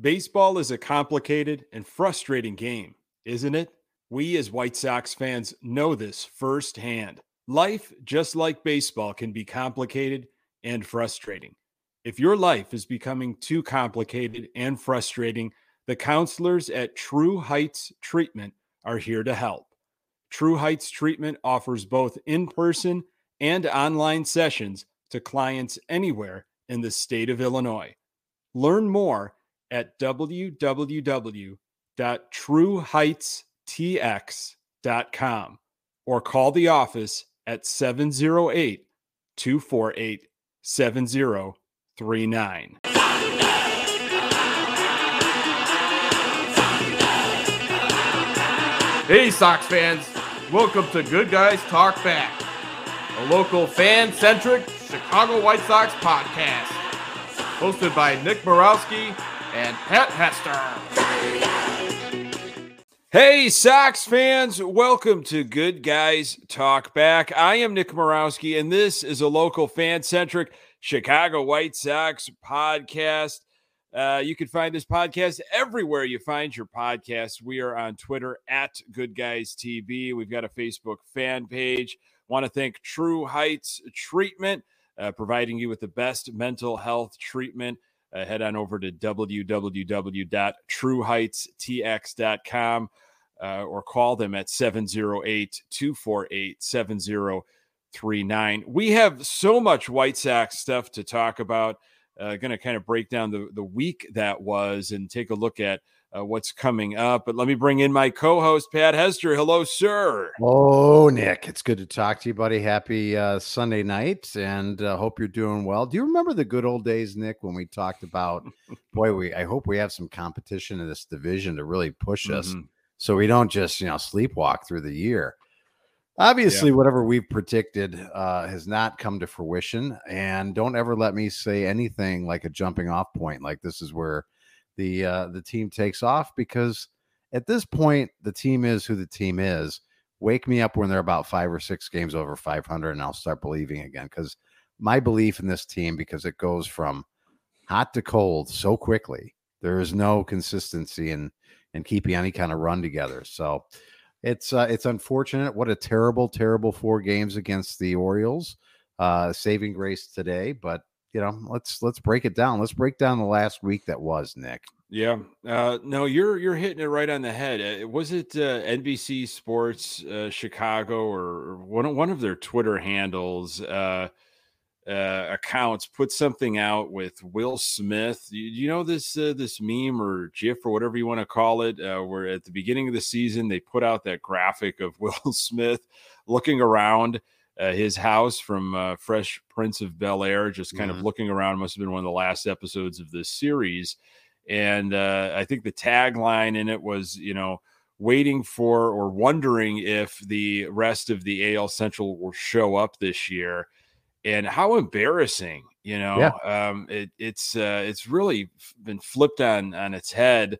Baseball is a complicated and frustrating game, isn't it? We as White Sox fans know this firsthand. Life, just like baseball, can be complicated and frustrating. If your life is becoming too complicated and frustrating, the counselors at True Heights Treatment are here to help. True Heights Treatment offers both in person and online sessions to clients anywhere in the state of Illinois. Learn more at www.trueheightstx.com or call the office at 708 248 7039. Hey, Sox fans. Welcome to Good Guys Talk Back, a local fan centric Chicago White Sox podcast. Hosted by Nick Morawski and Pat Hester. Hey, Sox fans, welcome to Good Guys Talk Back. I am Nick Morawski, and this is a local fan centric Chicago White Sox podcast. Uh, you can find this podcast everywhere you find your podcasts. We are on Twitter at Good Guys TV. We've got a Facebook fan page. Want to thank True Heights Treatment, uh, providing you with the best mental health treatment. Uh, head on over to www.trueheightstx.com uh, or call them at 708 248 7039. We have so much White Sox stuff to talk about uh, going to kind of break down the, the week that was and take a look at uh, what's coming up. But let me bring in my co host, Pat Hester. Hello, sir. Oh, Nick, it's good to talk to you, buddy. Happy uh, Sunday night and uh, hope you're doing well. Do you remember the good old days, Nick, when we talked about, boy, we I hope we have some competition in this division to really push us mm-hmm. so we don't just, you know, sleepwalk through the year. Obviously, yeah. whatever we've predicted uh, has not come to fruition. And don't ever let me say anything like a jumping off point, like this is where the uh, the team takes off, because at this point, the team is who the team is. Wake me up when they're about five or six games over 500, and I'll start believing again. Because my belief in this team, because it goes from hot to cold so quickly, there is no consistency in in keeping any kind of run together. So it's uh, it's unfortunate. What a terrible, terrible four games against the Orioles. Uh, saving grace today, but you know, let's let's break it down. Let's break down the last week that was Nick. Yeah, uh, no, you're you're hitting it right on the head. Uh, was it uh, NBC Sports uh, Chicago or one one of their Twitter handles? Uh, accounts put something out with Will Smith. You, you know this uh, this meme or GIF or whatever you want to call it, uh, where at the beginning of the season they put out that graphic of Will Smith looking around uh, his house from uh, Fresh Prince of Bel Air, just kind mm-hmm. of looking around. Must have been one of the last episodes of this series, and uh, I think the tagline in it was, you know. Waiting for or wondering if the rest of the AL Central will show up this year and how embarrassing you know yeah. um, it, it's uh, it's really been flipped on on its head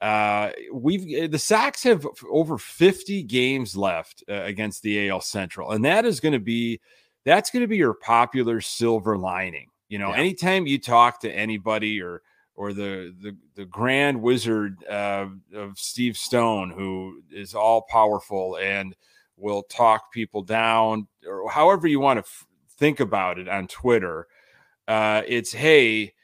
uh, we've eh, the Sox have over 50 games left uh, against the AL Central and that is going to be that's going to be your popular silver lining you know yeah. anytime you talk to anybody or or the the, the grand wizard uh, of Steve Stone who is all powerful and will talk people down or however you want to f- think about it on Twitter. Uh, it's hey,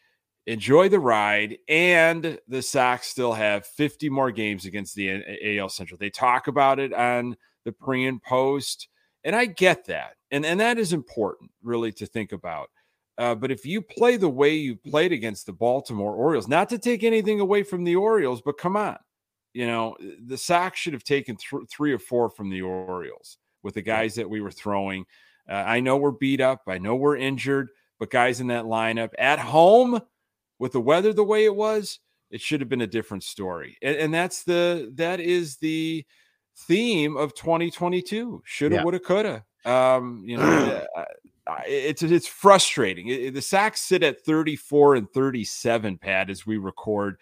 enjoy the ride, and the Sox still have 50 more games against the AL Central. They talk about it on the pre and post, and I get that, and and that is important really to think about. Uh, but if you play the way you played against the Baltimore Orioles, not to take anything away from the Orioles, but come on, you know the Sox should have taken th- three or four from the Orioles with the guys that we were throwing. Uh, I know we're beat up. I know we're injured, but guys in that lineup at home with the weather the way it was, it should have been a different story. And, and that's the that is the theme of 2022. Shoulda, yeah. woulda, coulda. Um, you know, it's it's frustrating. The Sox sit at 34 and 37, Pat, as we record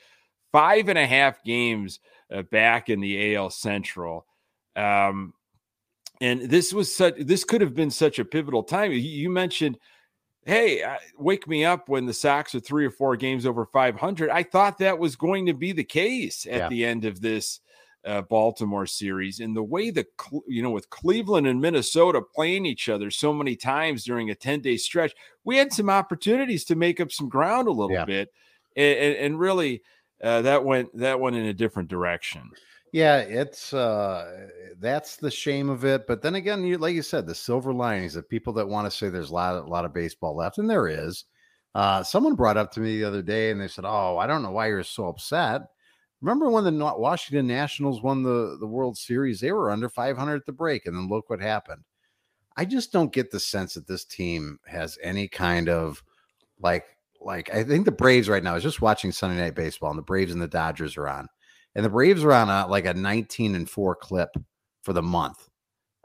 five and a half games uh, back in the AL Central. Um, and this was such this could have been such a pivotal time you mentioned hey, uh, wake me up when the Sox are three or four games over 500. I thought that was going to be the case at Yeah. the end of this uh, Baltimore series. And the way the, you know, with Cleveland and Minnesota playing each other so many times during a 10 day stretch, we had some opportunities to make up some ground a little Yeah. bit. And, and, and really, uh, that went that went in a different direction. Yeah, it's uh that's the shame of it. But then again, you like you said, the silver linings of people that want to say there's a lot, a lot of baseball left, and there is. Uh, someone brought up to me the other day, and they said, "Oh, I don't know why you're so upset." Remember when the Washington Nationals won the the World Series? They were under 500 at the break, and then look what happened. I just don't get the sense that this team has any kind of like like I think the Braves right now is just watching Sunday Night Baseball, and the Braves and the Dodgers are on and the Braves are on a like a 19 and 4 clip for the month.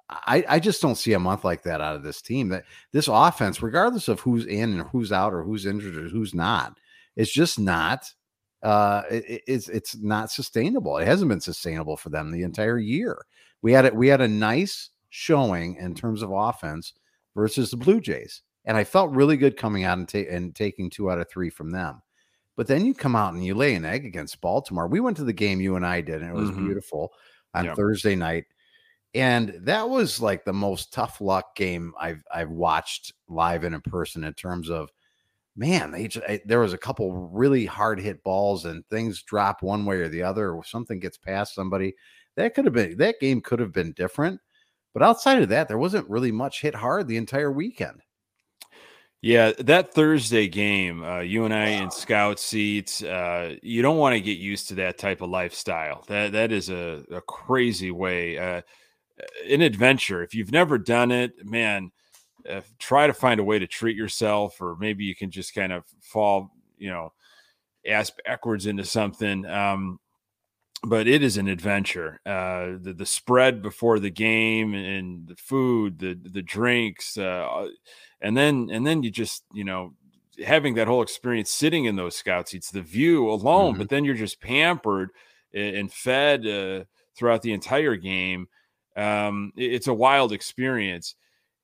I, I just don't see a month like that out of this team. That this offense, regardless of who's in and who's out or who's injured or who's not, it's just not uh it- it's it's not sustainable. It hasn't been sustainable for them the entire year. We had it we had a nice showing in terms of offense versus the Blue Jays. And I felt really good coming out and, ta- and taking two out of three from them. But then you come out and you lay an egg against Baltimore. We went to the game you and I did, and it was Mhm. beautiful on Yep. Thursday night. And that was like the most tough luck game I've I've watched live and in person in terms of man, they just, I, there was a couple really hard hit balls and things drop one way or the other, or something gets past somebody. That could have been that game could have been different. But outside of that, there wasn't really much hit hard the entire weekend. Yeah, that Thursday game, uh, you and I in scout seats, uh, you don't want to get used to that type of lifestyle. That that is a, a crazy way, uh, an adventure. If you've never done it, man, uh, try to find a way to treat yourself, or maybe you can just kind of fall, you know, ass backwards into something. Um, but it is an adventure. Uh, the the spread before the game and the food, the the drinks, uh, and then and then you just you know having that whole experience sitting in those scout seats, the view alone, Mhm. but then you're just pampered and fed uh, throughout the entire game. Um, it's a wild experience.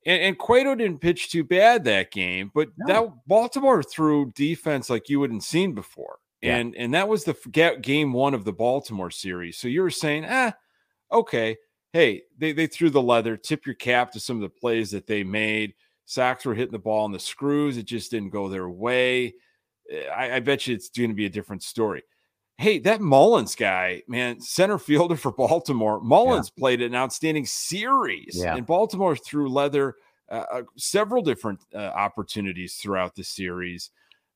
And, and Cueto didn't pitch too bad that game, but No. that Baltimore threw defense like you hadn't seen before. Yeah. And and that was the game one of the Baltimore series. So you were saying, ah, okay, hey, they, they threw the leather, tip your cap to some of the plays that they made. Sox were hitting the ball on the screws. It just didn't go their way. Eh, I, I bet you it's going to be a different story. Hey, that Mullins guy, man, center fielder for Baltimore. Mullins played an outstanding series, Yeah. and Baltimore threw leather uh, uh, several different uh, opportunities throughout the series.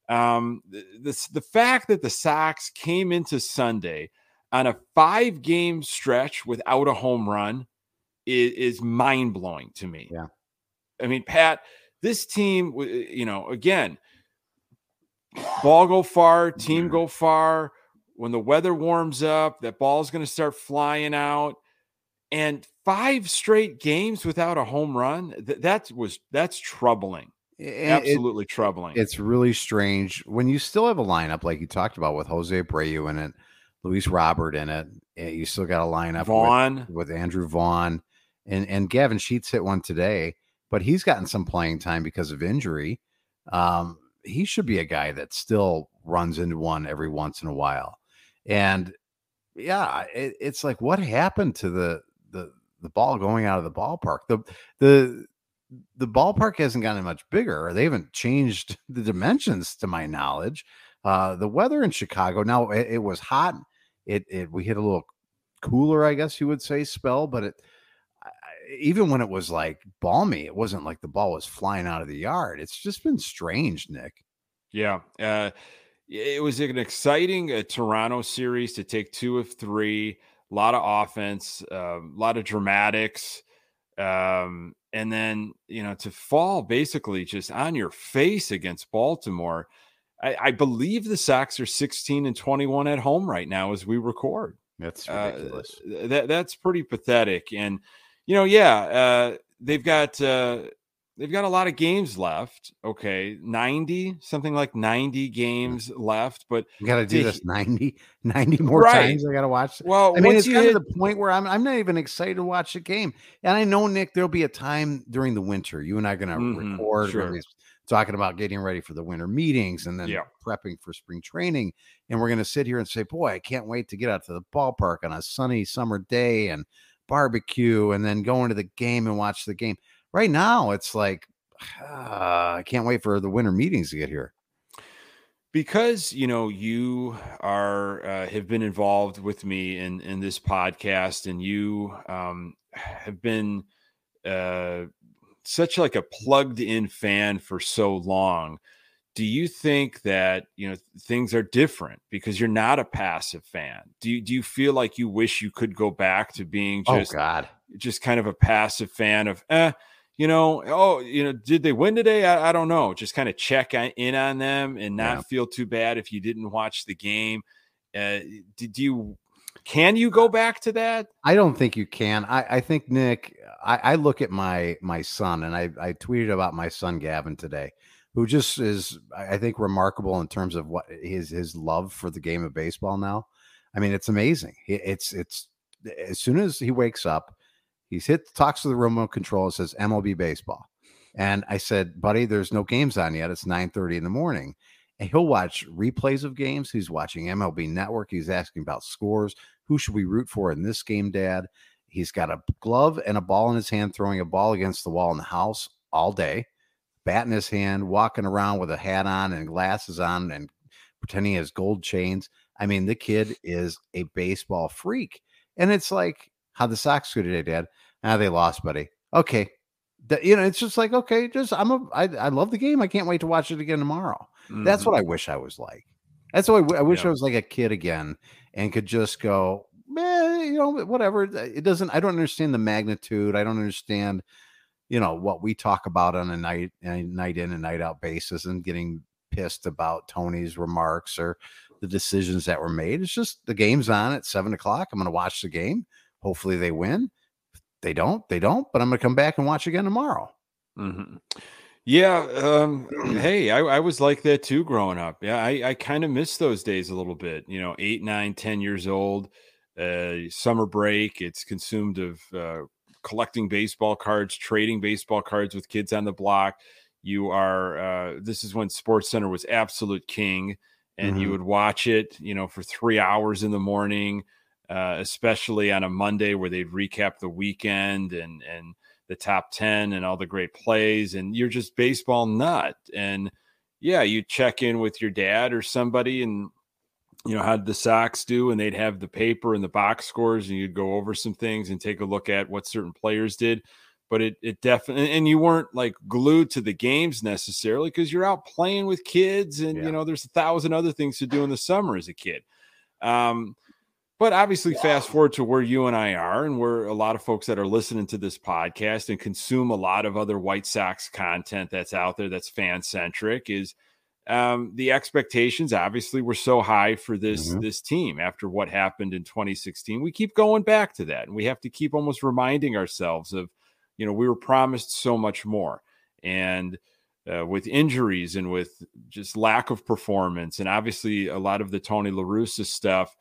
Um, the, the the fact that the Sox came into Sunday on a five game stretch without a home run is, is mind blowing to me. Yeah. I mean, Pat, this team, uh, you know, again, ball go far, team go far. When the weather warms up, that ball's going to start flying out. And five straight games without a home run, th- that was that's troubling. It- Absolutely troubling. it's really strange when you still have a lineup like you talked about with Jose Abreu in it, Luis Robert in it. and You still got a lineup with- with, Andrew Vaughn and and Gavin Sheets hit one today, but he's gotten some playing time because of injury. Um, he should be a guy that still runs into one every once in a while, and yeah, it, it's like what happened to the the the ball going out of the ballpark? The the the ballpark hasn't gotten much bigger. They haven't changed the dimensions, to my knowledge. Uh, the weather in Chicago now it, it was hot. It it we hit a little cooler, I guess you would say, spell, but it even when it was like balmy, it wasn't like the ball was flying out of the yard. It's just been strange, Nick. Yeah. Uh, it was an exciting uh, Toronto series to take two of three, a lot of offense, a lot of dramatics. Um, and then, you know, to fall basically just on your face against Baltimore. I, I believe the Sox are 16 and 21 at home right now as we record. That's Uh, ridiculous. th- that that's pretty pathetic. And you know, yeah, uh, they've got uh, they've got a lot of games left. Okay, ninety something like ninety games left. But you got to do this 90, 90 more Right. times. I got to watch. well, I mean, it's kind hit, of the point where I'm, I'm not even excited to watch a game. And I know, Nick, there'll be a time during the winter. You and I are going to Mhm, record. sure. We're gonna be talking about getting ready for the winter meetings and then Yeah. prepping for spring training. And we're going to sit here and say, boy, I can't wait to get out to the ballpark on a sunny summer day and barbecue and then go into the game and watch the game. Right now, it's like, ah, I can't wait for the winter meetings to get here. because you know you are uh, have been involved with me in in this podcast and you um, have been uh, such like a plugged in fan for so long do you think that you know things are different because you're not a passive fan do you do you feel like you wish you could go back to being just oh God. just kind of a passive fan of eh, you know, oh, you know, did they win today? I, I don't know. Just kind of check in on them and not Yeah. feel too bad if you didn't watch the game. Uh, did you? Can you go back to that? I don't think you can. I, I think Nick. I, I look at my my son, and I I tweeted about my son Gavin today, who just is I think remarkable in terms of what his his love for the game of baseball now. I mean, it's amazing. It's it's as soon as he wakes up, he's hit talks to the remote control and says MLB baseball. And I said, buddy, there's no games on yet. It's 9 30 in the morning. And he'll watch replays of games. He's watching MLB Network. He's asking about scores. Who should we root for in this game, Dad? He's got a glove and a ball in his hand, throwing a ball against the wall in the house all day, bat in his hand, walking around with a hat on and glasses on and pretending he has gold chains. I mean, the kid is a baseball freak. And it's like, how the Sox go today, Dad? Ah, they lost, buddy. Okay. Th- you know, it's just like, okay, just I'm a I, I love the game. I can't wait to watch it again tomorrow. That's Mhm. what I wish I was like. That's what I wish Yeah. I was like a kid again and could just go, man, you know, whatever. It doesn't, I don't understand the magnitude. I don't understand, you know, what we talk about on a night, a night in and night out basis and getting pissed about Tony's remarks or the decisions that were made. It's just the game's on at seven o'clock. I'm going to watch the game. Hopefully they win. They don't, they don't, but I'm going to come back and watch again tomorrow. Mhm. Yeah. Um, hey, I, I was like that too growing up. Yeah, I, I kind of miss those days a little bit. You know, eight, nine, ten years old, uh, summer break. It's consumed of uh, collecting baseball cards, trading baseball cards with kids on the block. You are. Uh, this is when Sports Center was absolute king, and you Mhm. would watch it. You know, for three hours in the morning, uh, especially on a Monday where they'd recap the weekend and and the top 10 and all the great plays and you're just baseball nut and yeah you check in with your dad or somebody and you know how'd the sox do? And they'd have the paper and the box scores and you'd go over some things and take a look at what certain players did. But it it definitely and you weren't like glued to the games necessarily because you're out playing with kids and Yeah. you know there's a thousand other things to do in the summer as a kid. Um but obviously, fast forward to where you and I are, and where a lot of folks that are listening to this podcast and consume a lot of other White Sox content that's out there that's fan centric is um, the expectations obviously were so high for this Mhm. this team after what happened in 2016. We keep going back to that, and we have to keep almost reminding ourselves of, you know, we were promised so much more, and uh, with injuries and with just lack of performance, and obviously a lot of the Tony La Russa stuff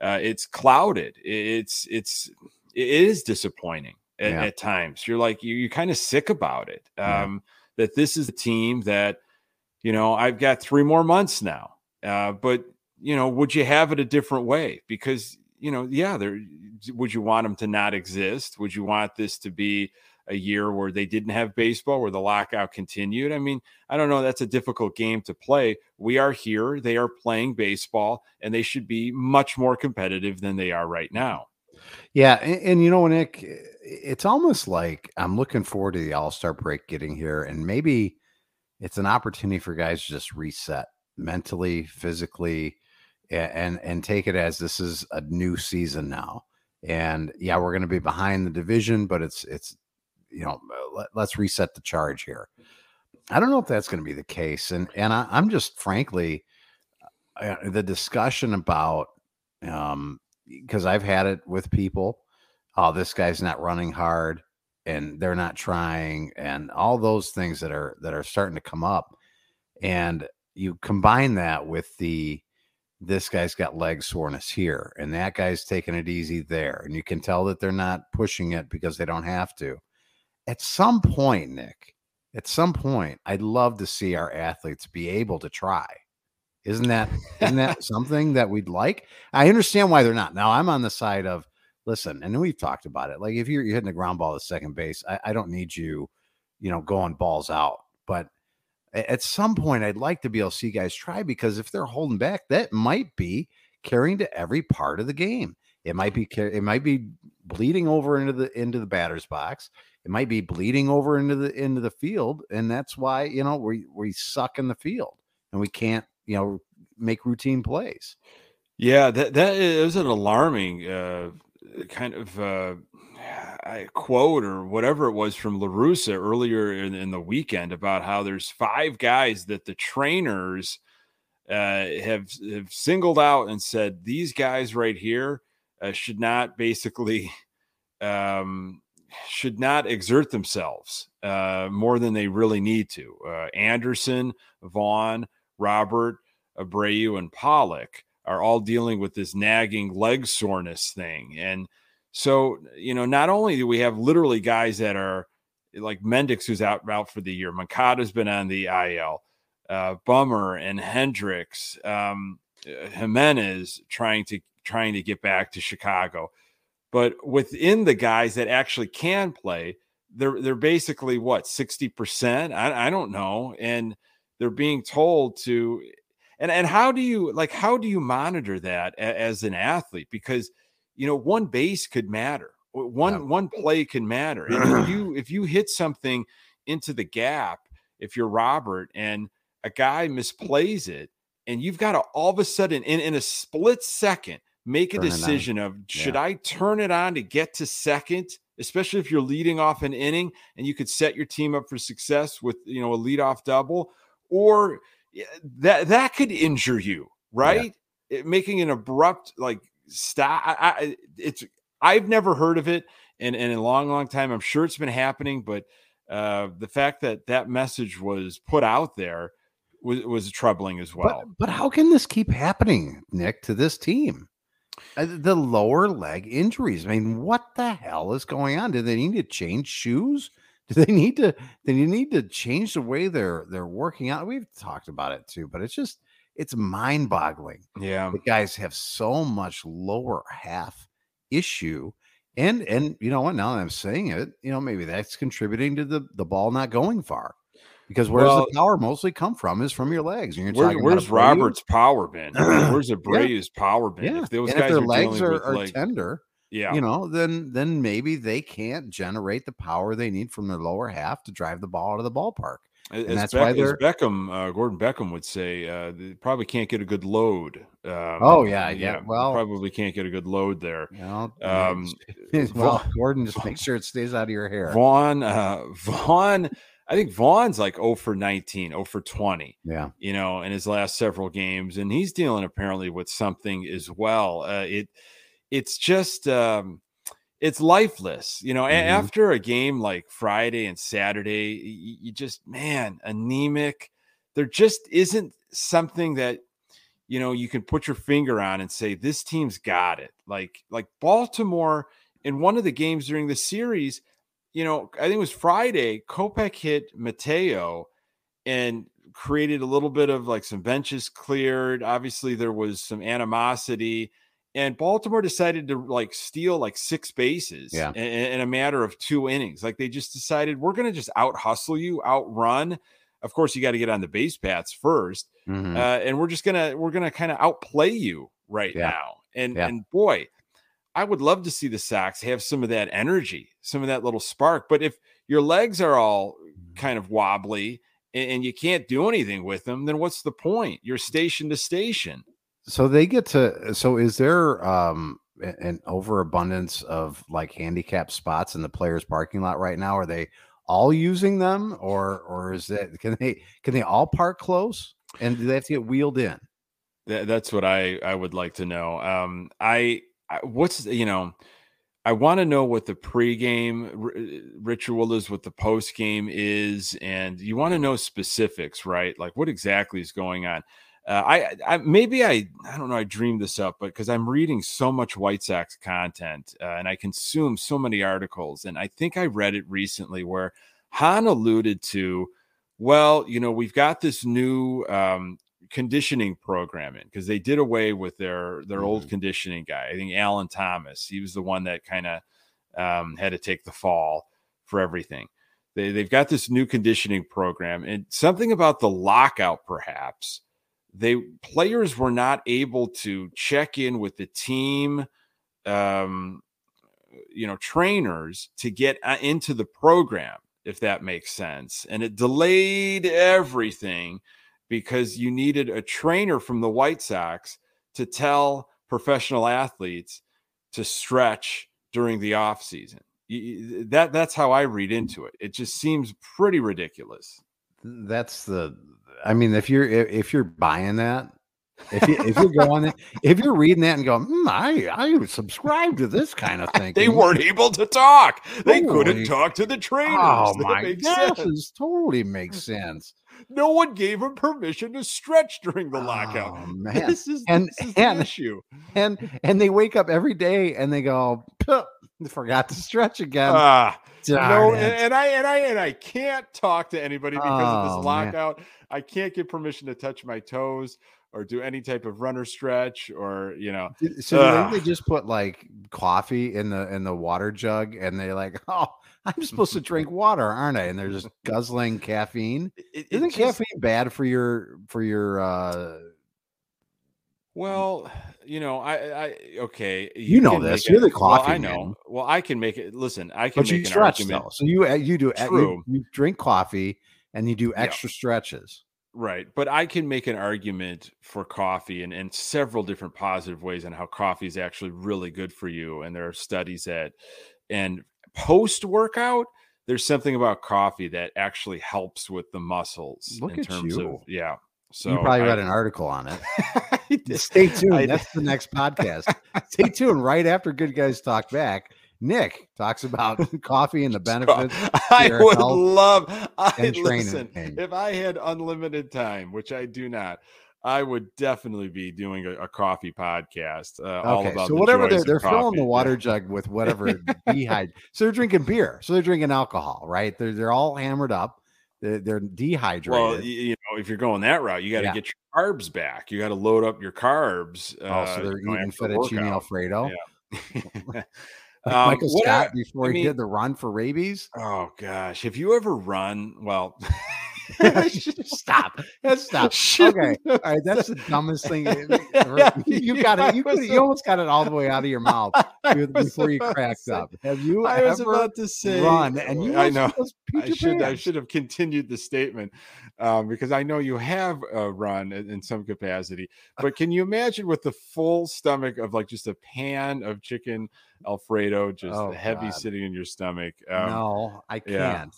uh, it's clouded. It's it's it is disappointing at, Yeah. at times. You're like you, you're kind of sick about it. Yeah. Um, That this is a team that you know I've got three more months now. Uh, but you know, would you have it a different way? Because you know, yeah, there. Would you want them to not exist? Would you want this to be a year where they didn't have baseball, where the lockout continued? I mean, I don't know. That's a difficult game to play. We are here. They are playing baseball, and they should be much more competitive than they are right now. Yeah, and, and you know, Nick, it's almost like I'm looking forward to the All Star break getting here, and maybe it's an opportunity for guys to just reset mentally, physically, and and take it as this is a new season now. And yeah, we're going to be behind the division, but it's it's you know let, let's reset the charge here. I don't know if that's going to be the case, and and I, I'm just frankly uh, the discussion about um because I've had it with people. Oh, this guy's not running hard, and they're not trying, and all those things that are that are starting to come up, and you combine that with the this guy's got leg soreness here, and that guy's taking it easy there, and you can tell that they're not pushing it because they don't have to. At some point, Nick, at some point, I'd love to see our athletes be able to try. Isn't that isn't that something that we'd like? I understand why they're not. Now I'm on the side of listen, and we've talked about it. Like if you're, you're hitting the ground ball at second base, I, I don't need you, you know, going balls out. But at some point, I'd like to be able to see guys try because if they're holding back, that might be carrying to every part of the game. It might be it might be bleeding over into the into the batter's box. It might be bleeding over into the into the field, and that's why you know we we suck in the field and we can't you know make routine plays. Yeah, that that is an alarming uh, kind of uh, quote or whatever it was from La Russa earlier in, in, the weekend about how there's five guys that the trainers uh, have have singled out and said these guys right here uh, should not basically um, should not exert themselves uh, more than they really need to. Uh, Anderson, Vaughn, Robert, Abreu, and Pollock are all dealing with this nagging leg soreness thing. And so, you know, not only do we have literally guys that are like Mendick, who's out out for the year, Moncada's been on the IL, uh, Bummer and Hendriks, um, uh, Jimenez trying to trying to get back to Chicago. But within the guys that actually can play, they're they're basically what 60%. I, I don't know. And they're being told to and and how do you like how do you monitor that as an athlete? Because you know, one base could matter. One yeah. one play can matter. And if you if you hit something into the gap, if you're Robert and a guy misplays it, and you've got to all of a sudden in, in a split second make a turn decision of should yeah. I turn it on to get to second, especially if you're leading off an inning and you could set your team up for success with you know a leadoff double, or that that could injure you, right? Yeah. It, making an abrupt like stop. I, I, it's I've never heard of it, and, and in a long, long time. I'm sure it's been happening, but uh, the fact that that message was put out there was, was troubling as well. But, but how can this keep happening, Nick, to this team? Uh, the lower leg injuries. I mean, what the hell is going on? Do they need to change shoes? Do they need to? They need to change the way they're they're working out. We've talked about it too, but it's just it's mind boggling. Yeah. The guys have so much lower half issue. And and you know what? Now that I'm saying it, you know, maybe that's contributing to the the ball not going far. Because where's well, the power mostly come from is from your legs. Where, where's Robert's power been? where's Abreu's yeah. power been? Yeah. If those and guys if their are legs are, are like, tender, yeah, you know, then then maybe they can't generate the power they need from their lower half to drive the ball out of the ballpark. As, and that's why they're Beckham, uh, Gordon Beckham would say, uh, they probably can't get a good load. Um, oh yeah, yeah. Well, probably can't get a good load there. You know, um, well, Gordon, just make sure it stays out of your hair. Vaughn, uh, Vaughn. I think Vaughn's like 0 for 19, 0 for 20. Yeah. You know, in his last several games. And he's dealing apparently with something as well. Uh, it it's just um it's lifeless. You know, mm-hmm. after a game like Friday and Saturday, you, you just, man, anemic. There just isn't something that you know you can put your finger on and say this team's got it like like baltimore in one of the games during the series you know i think it was friday kopech hit mateo and created a little bit of like some benches cleared obviously there was some animosity and Baltimore decided to like steal like six bases yeah. in, in a matter of two innings. Like they just decided we're going to just out hustle you, outrun. Of course, you got to get on the base paths 1st mm-hmm. uh, and we're just gonna we're gonna kind of outplay you right yeah. now. And yeah. and boy, I would love to see the Sox have some of that energy, some of that little spark. But if your legs are all mm-hmm. kind of wobbly and, and you can't do anything with them, then what's the point? You're station to station so they get to so is there um an overabundance of like handicap spots in the players parking lot right now are they all using them or or is that can they can they all park close and do they have to get wheeled in that, that's what i i would like to know um i, I what's you know I want to know what the pregame r- ritual is, what the postgame is, and you want to know specifics, right? Like what exactly is going on. Uh, I, I, maybe I I don't know I dreamed this up, but because I'm reading so much White Sox content uh, and I consume so many articles, and I think I read it recently where Hahn alluded to, well, you know, we've got this new um, conditioning program in because they did away with their their mm-hmm. old conditioning guy. I think Allen Thomas. He was the one that kind of um, had to take the fall for everything. They, they've got this new conditioning program and something about the lockout, perhaps. They players were not able to check in with the team, um, you know, trainers to get uh, into the program, if that makes sense. And it delayed everything because you needed a trainer from the White Sox to tell professional athletes to stretch during the off season that that's how I read into it. It just seems pretty ridiculous. That's the. I mean, if you're if you're buying that, if you if you're going if you're reading that and going, mm, I I subscribe to this kind of thing. they weren't able to talk. They couldn't talk to the trainers. Oh my gosh, this totally makes sense. No one gave him permission to stretch during the lockout. Oh, man. This is and this is and, issue. And and they wake up every day and they go, forgot to stretch again. Ah, no, and, and, I and I and I can't talk to anybody because oh, of this oh, lockout. Man. I can't get permission to touch my toes or do any type of runner stretch or you know. So they just put like coffee in the in the water jug and they like, oh, I'm supposed to drink water, aren't I? And they're just guzzling caffeine. It, Isn't just, caffeine bad for your for your uh well, you know, I, I okay. You, you know this. You're the coffee. Well, I know. Man. Well, I can make it. Listen, I can. But make you stretch argument. though. So you uh, you do True. You, you drink coffee and you do extra yeah. stretches. Right. But I can make an argument for coffee and, and several different positive ways on how coffee is actually really good for you. And there are studies that, and post workout, there's something about coffee that actually helps with the muscles Look in terms you. of, yeah. So you probably I, read an article on it. Stay tuned. That's the next podcast. Stay tuned right after Good Guys Talk Back. Nick talks about coffee and the benefits. I would love. I listen. If I had unlimited time, which I do not, I would definitely be doing a, a coffee podcast. Uh, okay, so the whatever they're they're filling the water jug with whatever dehydrate. So they're drinking beer. So they're drinking alcohol, right? They're they're all hammered up. They're, they're dehydrated. Well, you know, if you're going that route, you got to yeah. get your carbs back. You got to load up your carbs. Oh, so they're uh, eating fettuccine alfredo. Yeah. Um, Michael Scott I, before I he did the run for rabies. Oh gosh, have you ever run? Well, stop. Stop. Okay. All right. That's the dumbest thing. You got it. You, could, you almost got it all the way out of your mouth before you cracked up. Have you I was about to say run and you I know I should I should have continued the statement um, because I know you have uh, run in, in some capacity. But can you imagine with the full stomach of like just a pan of chicken Alfredo, just oh, heavy God. sitting in your stomach? Um, no, I can't.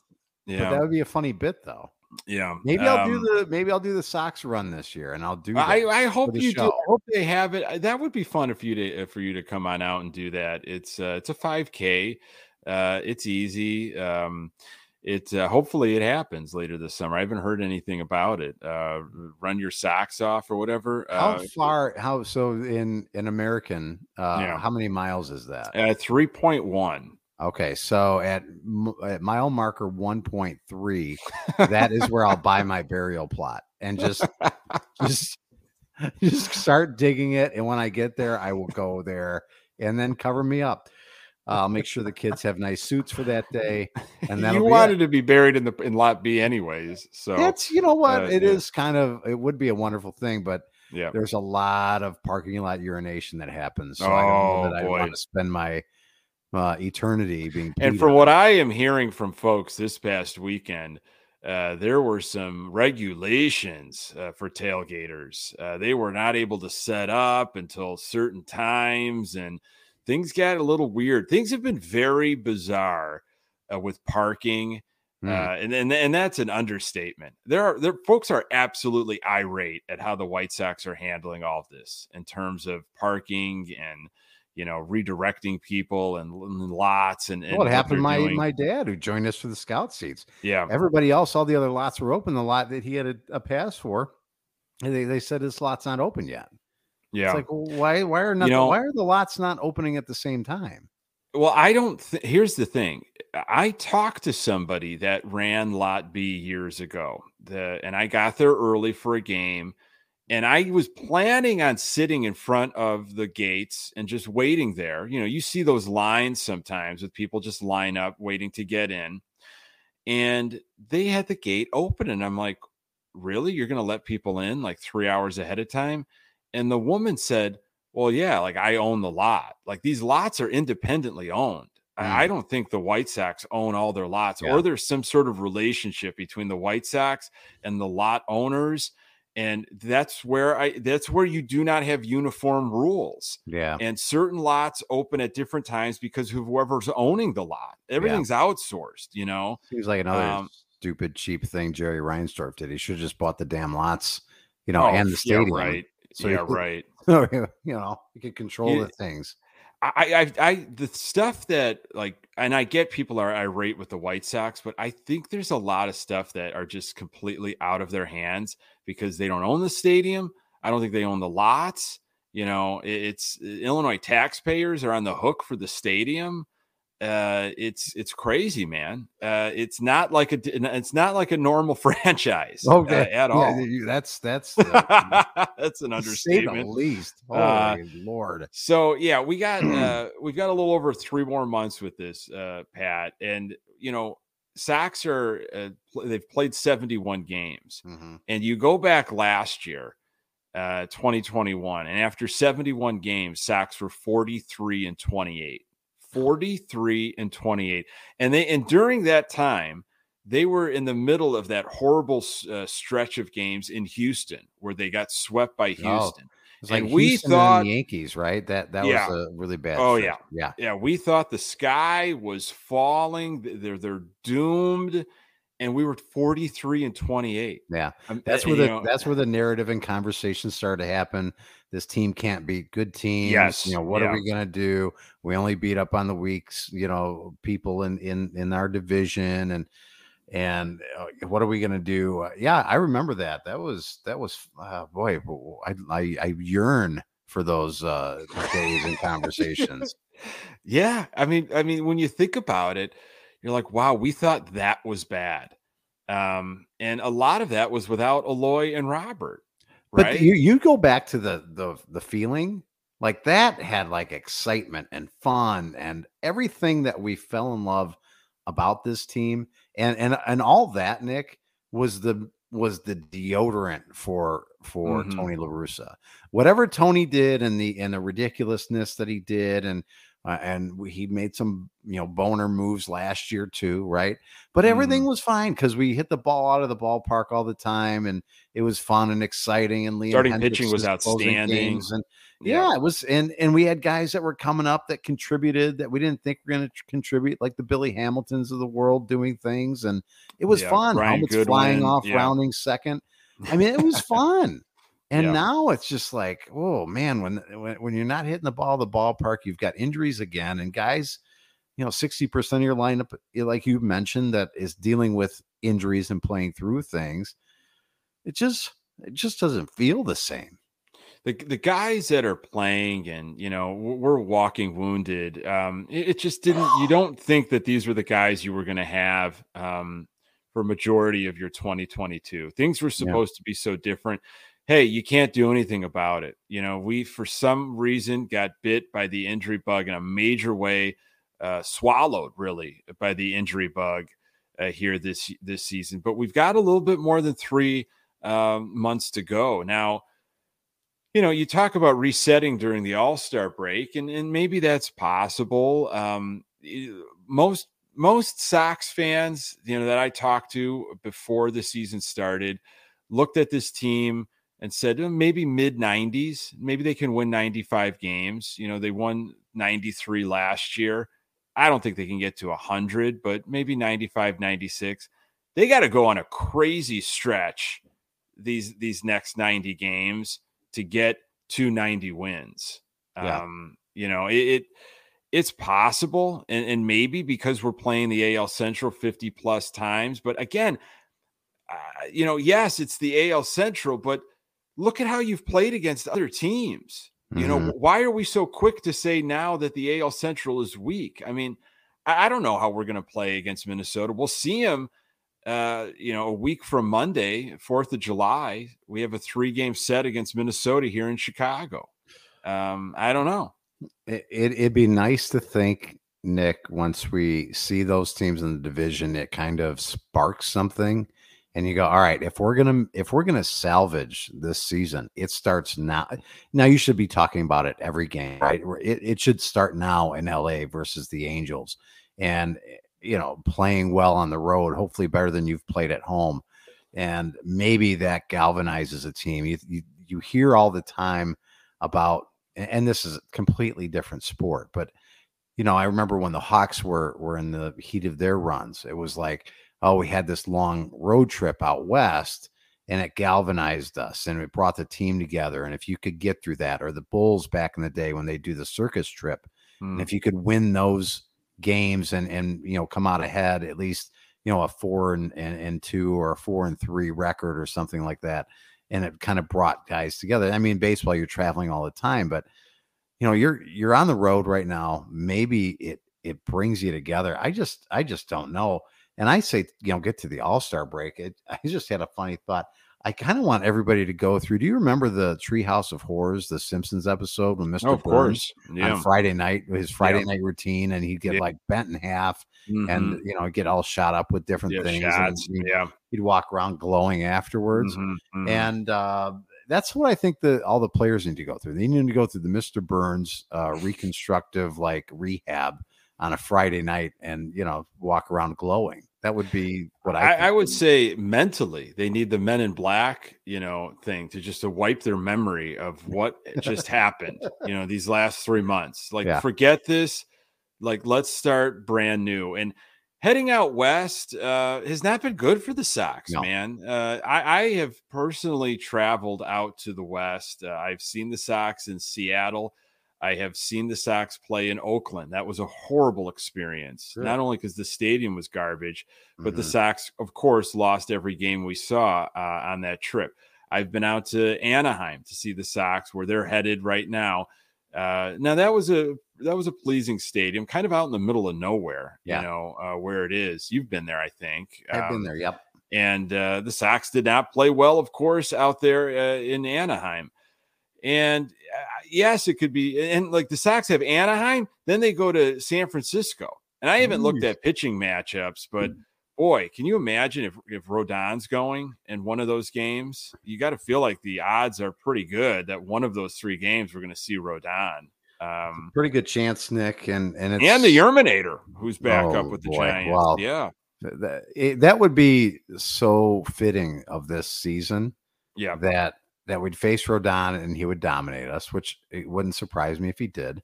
Yeah. But that would be a funny bit though. Yeah, maybe um, I'll do um the maybe I'll do the Sox run this year, and I'll do. I I hope you show. do. I hope they have it. That would be fun for you to uh, for you to come on out and do that. It's uh, it's a five k. Uh, it's easy. Um, it uh, hopefully it happens later this summer. I haven't heard anything about it. Uh, run your socks off or whatever. How uh, far? How so? In in American, uh, yeah. how many miles is that? Uh, three point one. Okay, so at, at mile marker 1.3, that is where I'll buy my burial plot and just just just start digging it. And when I get there, I will go there and then cover me up. I'll make sure the kids have nice suits for that day. And that you wanted it. to be buried in the in lot B anyways. So it's you know what uh, it yeah. is kind of it would be a wonderful thing, but yeah, there's a lot of parking lot urination that happens. So oh, I don't know that boy. I want to spend my uh, eternity being. And from what I am hearing from folks this past weekend, uh, there were some regulations uh, for tailgaters. Uh, they were not able to set up until certain times, and things got a little weird. Things have been very bizarre uh, with parking. Mm. and, and and that's an understatement. There are there folks are absolutely irate at how the White Sox are handling all of this in terms of parking and you know, redirecting people and, and lots and, and what happened my doing. my dad who joined us for the scout seats. Yeah. Everybody else, all the other lots were open. The lot that he had a, a pass for, they, they said his lot's not open yet. Yeah. It's like why why are not you know, why are the lots not opening at the same time? Well, I don't. Th- here's the thing. I talked to somebody that ran Lot B years ago, the, and I got there early for a game, and I was planning on sitting in front of the gates and just waiting there. You know, you see those lines sometimes with people just line up waiting to get in, and they had the gate open, and I'm like, "Really? You're going to let people in like three hours ahead of time?" And the woman said well, yeah, like I own the lot. Like these lots are independently owned. Mm. I don't think the White Sox own all their lots, yeah. or there's some sort of relationship between the White Sox and the lot owners. And that's where I that's where you do not have uniform rules. Yeah. And certain lots open at different times because whoever's owning the lot, everything's yeah. outsourced, you know. Seems like another um, stupid cheap thing Jerry Reinsdorf did. He should have just bought the damn lots, you know, oh, and the stadium. Yeah, right. So yeah, right. you know, you can control the things. I, I, I, the stuff that like, and I get people are irate with the White Sox, but I think there's a lot of stuff that are just completely out of their hands because they don't own the stadium. I don't think they own the lots. You know, it's Illinois taxpayers are on the hook for the stadium uh, it's it's crazy, man. Uh, it's not like a it's not like a normal franchise. Uh, okay, uh, at all. Yeah, that's that's that's an understatement. At least, uh, lord. So yeah, we got uh, we've got a little over three more months with this, Pat, and you know. Sox are they've played 71 games, mm-hmm. and you go back last year, 2021, and after 71 games, Sox were 43 and 28. 43 and 28. And they and during that time, they were in the middle of that horrible uh, stretch of games in Houston where they got swept by oh, Houston. Oh, and like we Houston thought Yankees, right? That that yeah. was a really bad. Oh stretch. yeah, yeah, yeah. We thought the sky was falling. They're they're doomed and we were 43 and 28. Yeah. Um, that's where the know, that's where the narrative and conversation started to happen. This team can't beat good teams. Yes. You know, what yeah. are we gonna do? We only beat up on the weeks, you know, people in in in our division and and uh, what are we going to do? Uh, yeah, I remember that. That was that was uh, boy, I, I, I yearn for those uh, days and conversations. yeah, I mean, I mean, when you think about it, you're like, wow, we thought that was bad. Um, and a lot of that was without Eloy and Robert. Right? But you you go back to the the the feeling like that had like excitement and fun and everything that we fell in love about this team and and and all that Nick was the was the deodorant for for mm-hmm. Tony La Russa. Whatever Tony did and the and the ridiculousness that he did and uh, and he made some you know boner moves last year too right? But everything mm. was fine because we hit the ball out of the ballpark all the time and it was fun and exciting and Liam starting Hendriks pitching was outstanding. and yeah, yeah, it was and and we had guys that were coming up that contributed that we didn't think were going to contribute like the billy hamiltons of the world doing things and it was yeah, fun. Brian helmets Goodwin, flying off yeah. rounding second. I mean it was fun and yeah. now it's just like, oh man, when, when when you're not hitting the ball the ballpark, you've got injuries again, and guys, you know, sixty percent of your lineup, eh, like you mentioned, that is dealing with injuries and playing through things. It just it just doesn't feel the same. The, the guys that are playing and you know we're walking wounded um it, it just didn't you don't think that these were the guys you were going to have um for majority of your 2022 things were supposed yeah. to be so different hey, you can't do anything about it. You know, we for some reason got bit by the injury bug in a major way, uh, swallowed really by the injury bug uh, here this this season. But we've got a little bit more than three um, months to go now. You know, you talk about resetting during the All Star break, and, and maybe that's possible. Um, most most Sox fans, you know, that I talked to before the season started, looked at this team and said maybe mid 90s, maybe they can win 95 games. You know, they won 93 last year. I don't think they can get to 100, but maybe 95, 96. They got to go on a crazy stretch these these next 90 games to get to 90 wins. Yeah. Um, you know, it, it it's possible and, and maybe because we're playing the AL Central 50 plus times, but again, uh, you know, yes, it's the AL Central, but look at how you've played against other teams. You know, why are we so quick to say now that the AL Central is weak? I mean, I, I don't know how we're going to play against Minnesota. We'll see them, uh, you know, a week from Monday, 4th of July. We have a three game set against Minnesota here in Chicago. Um, I don't know. It, it, it'd be nice to think, Nick, once we see those teams in the division, it kind of sparks something and you go all right if we're gonna if we're gonna salvage this season it starts now. Now you should be talking about it every game right? It, it should start now in la versus the angels and eh, you know playing well on the road hopefully better than you've played at home. And maybe that galvanizes a team. You, you, you hear all the time about and this is a completely different sport but you know i remember when the hawks were were in the heat of their runs it was like oh, we had this long road trip out west and it galvanized us and it brought the team together. And if you could get through that, or the Bulls back in the day when they do the circus trip, mm. and if you could win those games and and you know come out ahead at least you know a four and, and, and two or a four and three record or something like that, and it kind of brought guys together. I mean, baseball you're traveling all the time, but you know you're you're on the road right now. Maybe it it brings you together. I just I just don't know. And I say, you know, get to the All Star break. It, I just had a funny thought. I kind of want everybody to go through. Do you remember the Treehouse of Horrors, the Simpsons episode when Mr. Oh, of Burns course, yeah. on Friday night, his Friday Yeah. night routine, and he'd get Yeah. like bent in half, Mhm. and you know, get all shot up with different things. and he'd, Yeah. he'd walk around glowing afterwards, Mhm, mhm. and uh, that's what I think that all the players need to go through. They need to go through the Mr. Burns uh, reconstructive like rehab on a Friday night, and you know, walk around glowing. That would be what I. I, I would say mentally, they need the Men in Black, you know, thing to just to wipe their memory of what just happened. You know, these last three months. Like, Yeah. forget this. Like, let's start brand new. And heading out west uh, has not been good for the Sox, No. man. Uh, I, I have personally traveled out to the west. Uh, I've seen the Sox in Seattle. I have seen the Sox play in Oakland. That was a horrible experience. Sure. Not only because the stadium was garbage, but the Mhm. Sox, of course, lost every game we saw uh, on that trip. I've been out to Anaheim to see the Sox, where they're headed right now. Uh, now that was a that was a pleasing stadium, kind of out in the middle of nowhere. Yeah. You know uh, where it is. You've been there, I think. I've been Um, there. Yep. and uh, the Sox did not play well, of course, out there uh, in Anaheim. And uh, yes, it could be. And like the Sox have Anaheim, then they go to San Francisco. And I haven't looked at pitching matchups, but boy, can you imagine if if Rodon's going in one of those games? You got to feel like the odds are pretty good that one of those three games we're going to see Rodon. Um, Pretty good chance, Nick, and and it's, and the Yerminator, who's back Oh, up with the boy. Giants. Wow. Yeah, th- th- it- that would be so fitting of this season yeah, that that we'd face Rodon and he would dominate us, which it wouldn't surprise me if he did.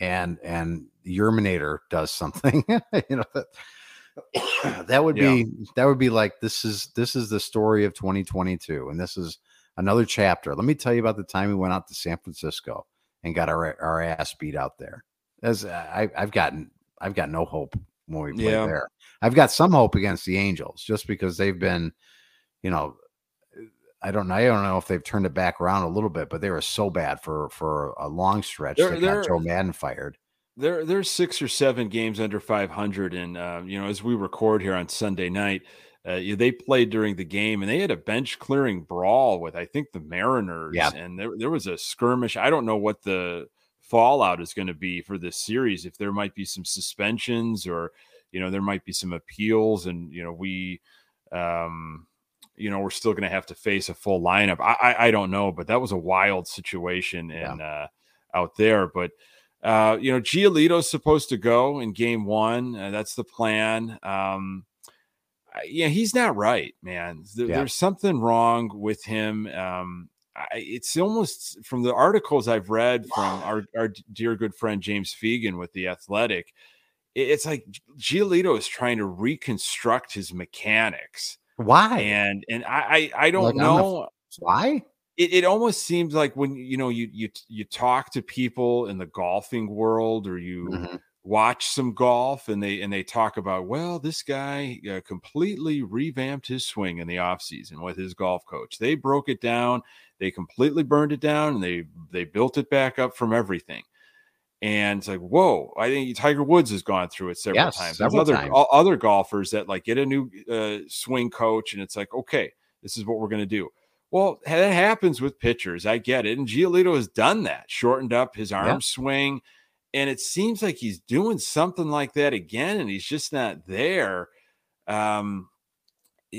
And and Yerminator does something, you know that that would Yeah. be that would be like this is this is the story of 2022, and this is another chapter. Let me tell you about the time we went out to San Francisco and got our our ass beat out there. As I, I've gotten I've got no hope when we play Yeah. there. I've got some hope against the Angels just because they've been, you know, I don't know. I don't know if they've turned it back around a little bit, but they were so bad for for a long stretch. They're- They they're- got Joe Maddon fired. They're they're six or seven games under 500, and uh, you know as we record here on Sunday night, uh, they played during the game, and they had a bench clearing brawl with I think the Mariners, Yeah. and there there was a skirmish. I don't know what the fallout is going to be for this series. If there might be some suspensions, or you know there might be some appeals, and you know we. Um, you know, we're still going to have to face a full lineup. I, I I don't know, but that was a wild situation Yeah. uh, out there. But uh, you know, Giolito's supposed to go in game one. Uh, that's the plan. Um, yeah, he's not right, man. There- Yeah. There's something wrong with him. Um, I, it's almost from the articles I've read from our, our dear good friend James Fegan with the Athletic. it- It's like Giolito is trying to reconstruct his mechanics, Why? and and I I, I don't Like know Why? it, it almost seems like when you know you you you talk to people in the golfing world or you Mhm. watch some golf and they and they talk about well this guy uh, completely revamped his swing in the offseason with his golf coach they broke it down they completely burned it down and they they built it back up from everything. And it's like, whoa! I think Tiger Woods has gone through it several Yes, times. several other times. other golfers that like get a new uh, swing coach, and it's like, okay, this is what we're going to do. Well, that happens with pitchers. I get it. And Giolito has done that, shortened up his arm Yeah. swing. And it seems like he's doing something like that again, and he's just not there. Um,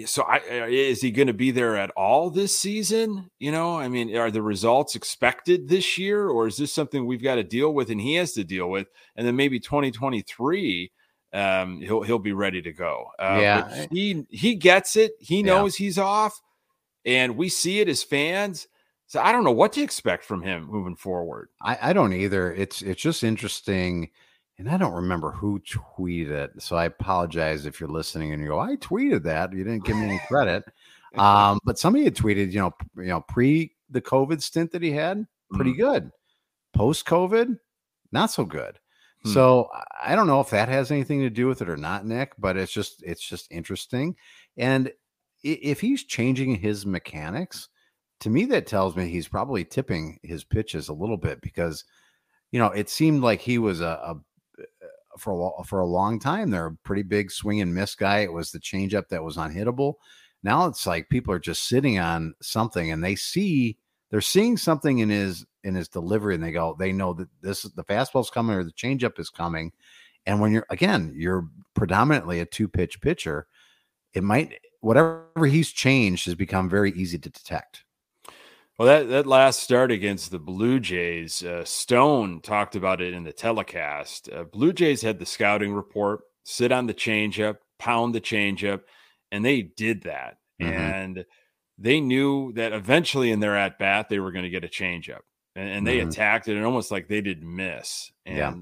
so I, uh, is he going to be there at all this season? You know, I mean, are the results expected this year, or is this something we've got to deal with and he has to deal with? And then maybe 2023, um, he'll he'll be ready to go. Uh, Yeah. he he gets it. He Yeah. knows he's off, and we see it as fans. So I don't know what to expect from him moving forward. I, I don't either. It's it's just interesting, and I don't remember who tweeted it. So I apologize if you're listening and you go, I tweeted that. You didn't give me any credit. um, but somebody had tweeted, you know, you know, pre the COVID stint that he had, pretty Mm. good. Post COVID, not so good. Hmm. So I- I don't know if that has anything to do with it or not, Nick. But it's just it's just interesting. And if he's changing his mechanics, to me that tells me he's probably tipping his pitches a little bit because you know it seemed like he was a, a for a, for a long time They're a pretty big swing and miss guy it was the changeup that was unhittable. Now it's like people are just sitting on something and they see they're seeing something in his in his delivery and they go they know that this is the fastball's coming or the changeup is coming. And when you're again you're predominantly a two pitch pitcher it might whatever he's changed has become very easy to detect Well, that, that last start against the Blue Jays, uh, Stone talked about it in the telecast. Uh, Blue Jays had the scouting report, sit on the changeup, pound the changeup, and they did that. Mhm. And they knew that eventually in their at bat, they were going to get a changeup. And, and they Mhm. attacked it, and almost like they didn't miss. And, Yeah.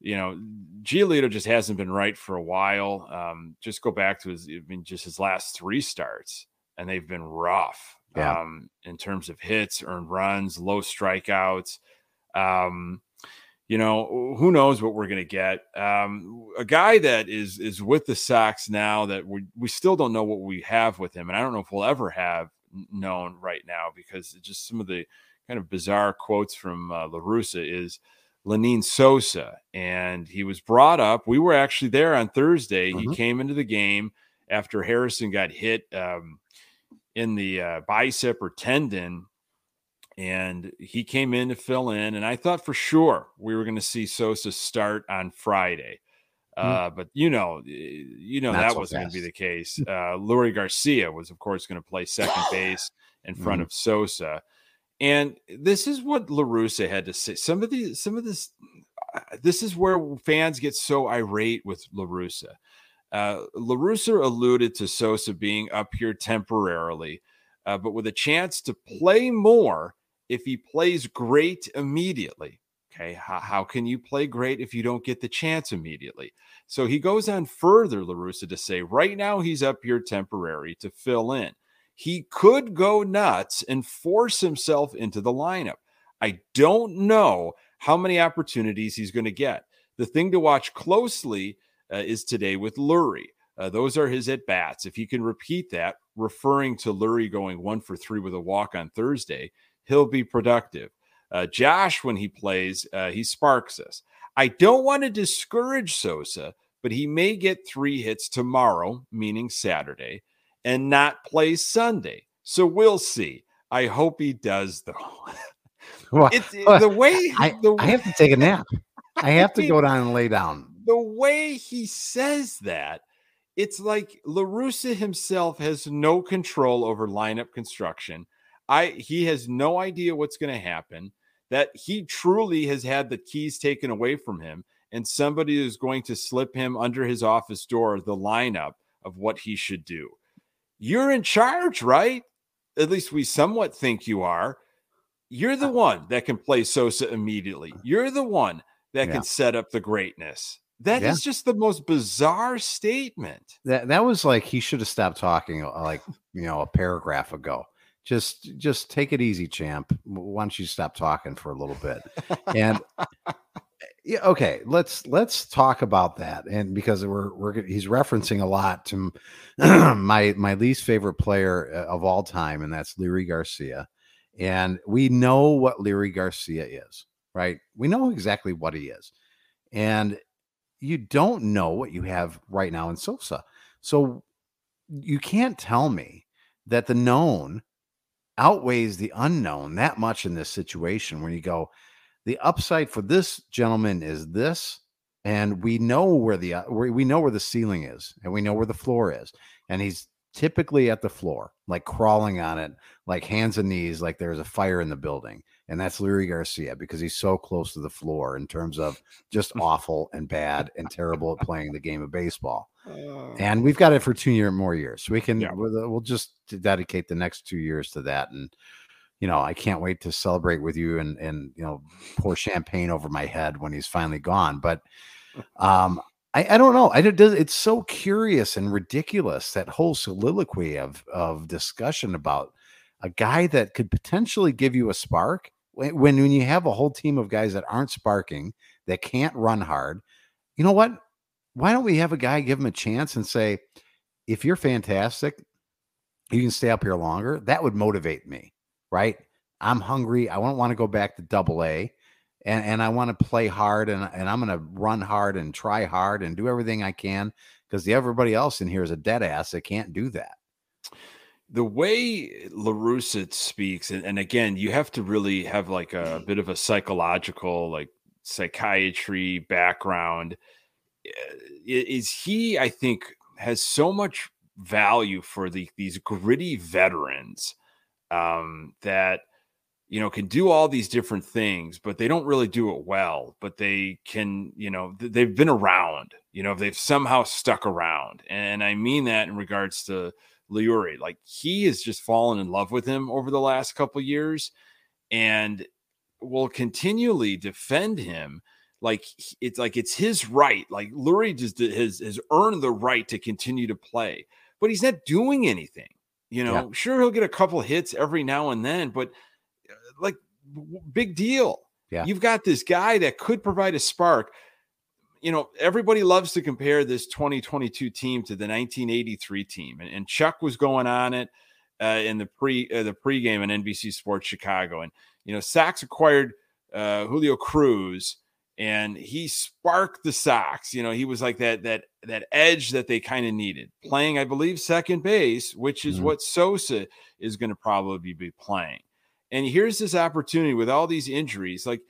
you know, Giolito just hasn't been right for a while. Um, just go back to his, I mean, just his last three starts, and they've been rough Yeah. um, in terms of hits, earned runs, low strikeouts. Um, you know, who knows what we're going to get? Um, a guy that is is with the Sox now that we we still don't know what we have with him, and I don't know if we'll ever have known right now because it's just some of the kind of bizarre quotes from uh, La Russa is Lenyn Sosa, and he was brought up. We were actually there on Thursday. He Mhm. came into the game after Harrison got hit um, in the uh, bicep or tendon, and he came in to fill in. And I thought for sure we were going to see Sosa start on Friday. Uh, but you know, you know Hmm. Not that so wasn't going to be the case. Uh, Leury Garcia was, of course, going to play second base in front Mhm. of Sosa, and this is what La Russa had to say. Some of the, some of this, uh, this is where fans get so irate with La Russa. Uh, La Russa alluded to Sosa being up here temporarily, uh, but with a chance to play more if he plays great immediately. Okay, how, how can you play great if you don't get the chance immediately? So he goes on further, LaRussa, to say right now he's up here temporary to fill in. He could go nuts and force himself into the lineup. I don't know how many opportunities he's going to get. The thing to watch closely uh, is today with Leury. Uh, those are his at bats. If he can repeat that, referring to Leury going one for three with a walk on Thursday, he'll be productive. Uh, Josh, when he plays, uh, he sparks us. I don't want to discourage Sosa, but he may get three hits tomorrow, meaning Saturday, and not play Sunday. So we'll see. I hope he does, though. Well, It's the way I, the, I have to take a nap. I have to go down and lay down. The way he says that, it's like LaRussa himself has no control over lineup construction. I he has no idea what's going to happen. That he truly has had the keys taken away from him, and somebody is going to slip him under his office door the lineup of what he should do. You're in charge, right? At least we somewhat think you are. You're Uh the one that can play Sosa immediately. You're the one that Yeah. can set up the greatness. That is Yeah. just the most bizarre statement. That that was like he should have stopped talking uh, like you know a paragraph ago. Just just take it easy, champ. Why don't you stop talking for a little bit? And yeah, okay, let's let's talk about that. And because we're we're he's referencing a lot to my my least favorite player uh, of all time, and that's Leury Garcia. And we know what Leury Garcia is, right? We know exactly what he is. And you don't know what you have right now in Sosa. So you can't tell me that the known outweighs the unknown that much in this situation when you go, the upside for this gentleman is this and we know where the uh, we know where the ceiling is and we know where the floor is and he's typically at the floor like crawling on it like hands and knees like there's a fire in the building and that's Leury Garcia because he's so close to the floor in terms of just awful and bad and terrible at playing the game of baseball. Uh. And we've got it for two year more years, so we can yeah. we'll, we'll just dedicate the next two years to that. And you know, I can't wait to celebrate with you and and you know pour champagne over my head when he's finally gone. But um, I, I don't know. I don't, it's so curious and ridiculous that whole soliloquy of of discussion about a guy that could potentially give you a spark when when you have a whole team of guys that aren't sparking that can't run hard. You know what? Why don't we have a guy give him a chance and say, if you're fantastic, you can stay up here longer. That would motivate me, right? I'm hungry. I don't want to go back to double A and and I want to play hard and and I'm going to run hard and try hard and do everything I can because everybody else in here is a dead ass that can't do that. The way La Russa speaks, and, and again, you have to really have like a bit of a psychological, like psychiatry background. Eh, is he? I think has so much value for the these gritty veterans um, that you know, can do all these different things, but they don't really do it well. But they can, you know, they've been around, you know, they've somehow stuck around. And I mean that in regards to Leury. Like he has just fallen in love with him over the last couple years and will continually defend him. Like it's like it's his right. Like Leury just has, has earned the right to continue to play, but he's not doing anything. You know, yeah. sure he'll get a couple hits every now and then, but uh, like big deal. Yeah. You've got this guy that could provide a spark. You know, everybody loves to compare this 2022 team to the 1983 team, and, and Chuck was going on it uh, in the pre uh, the pregame on NBC Sports Chicago, and you know, Sox acquired uh, Julio Cruz, and he sparked the Sox. You know, he was like that that that edge that they kind of needed, playing, I believe, second base, which is mm-hmm. what Sosa is going to probably be playing. And here's this opportunity with all these injuries, like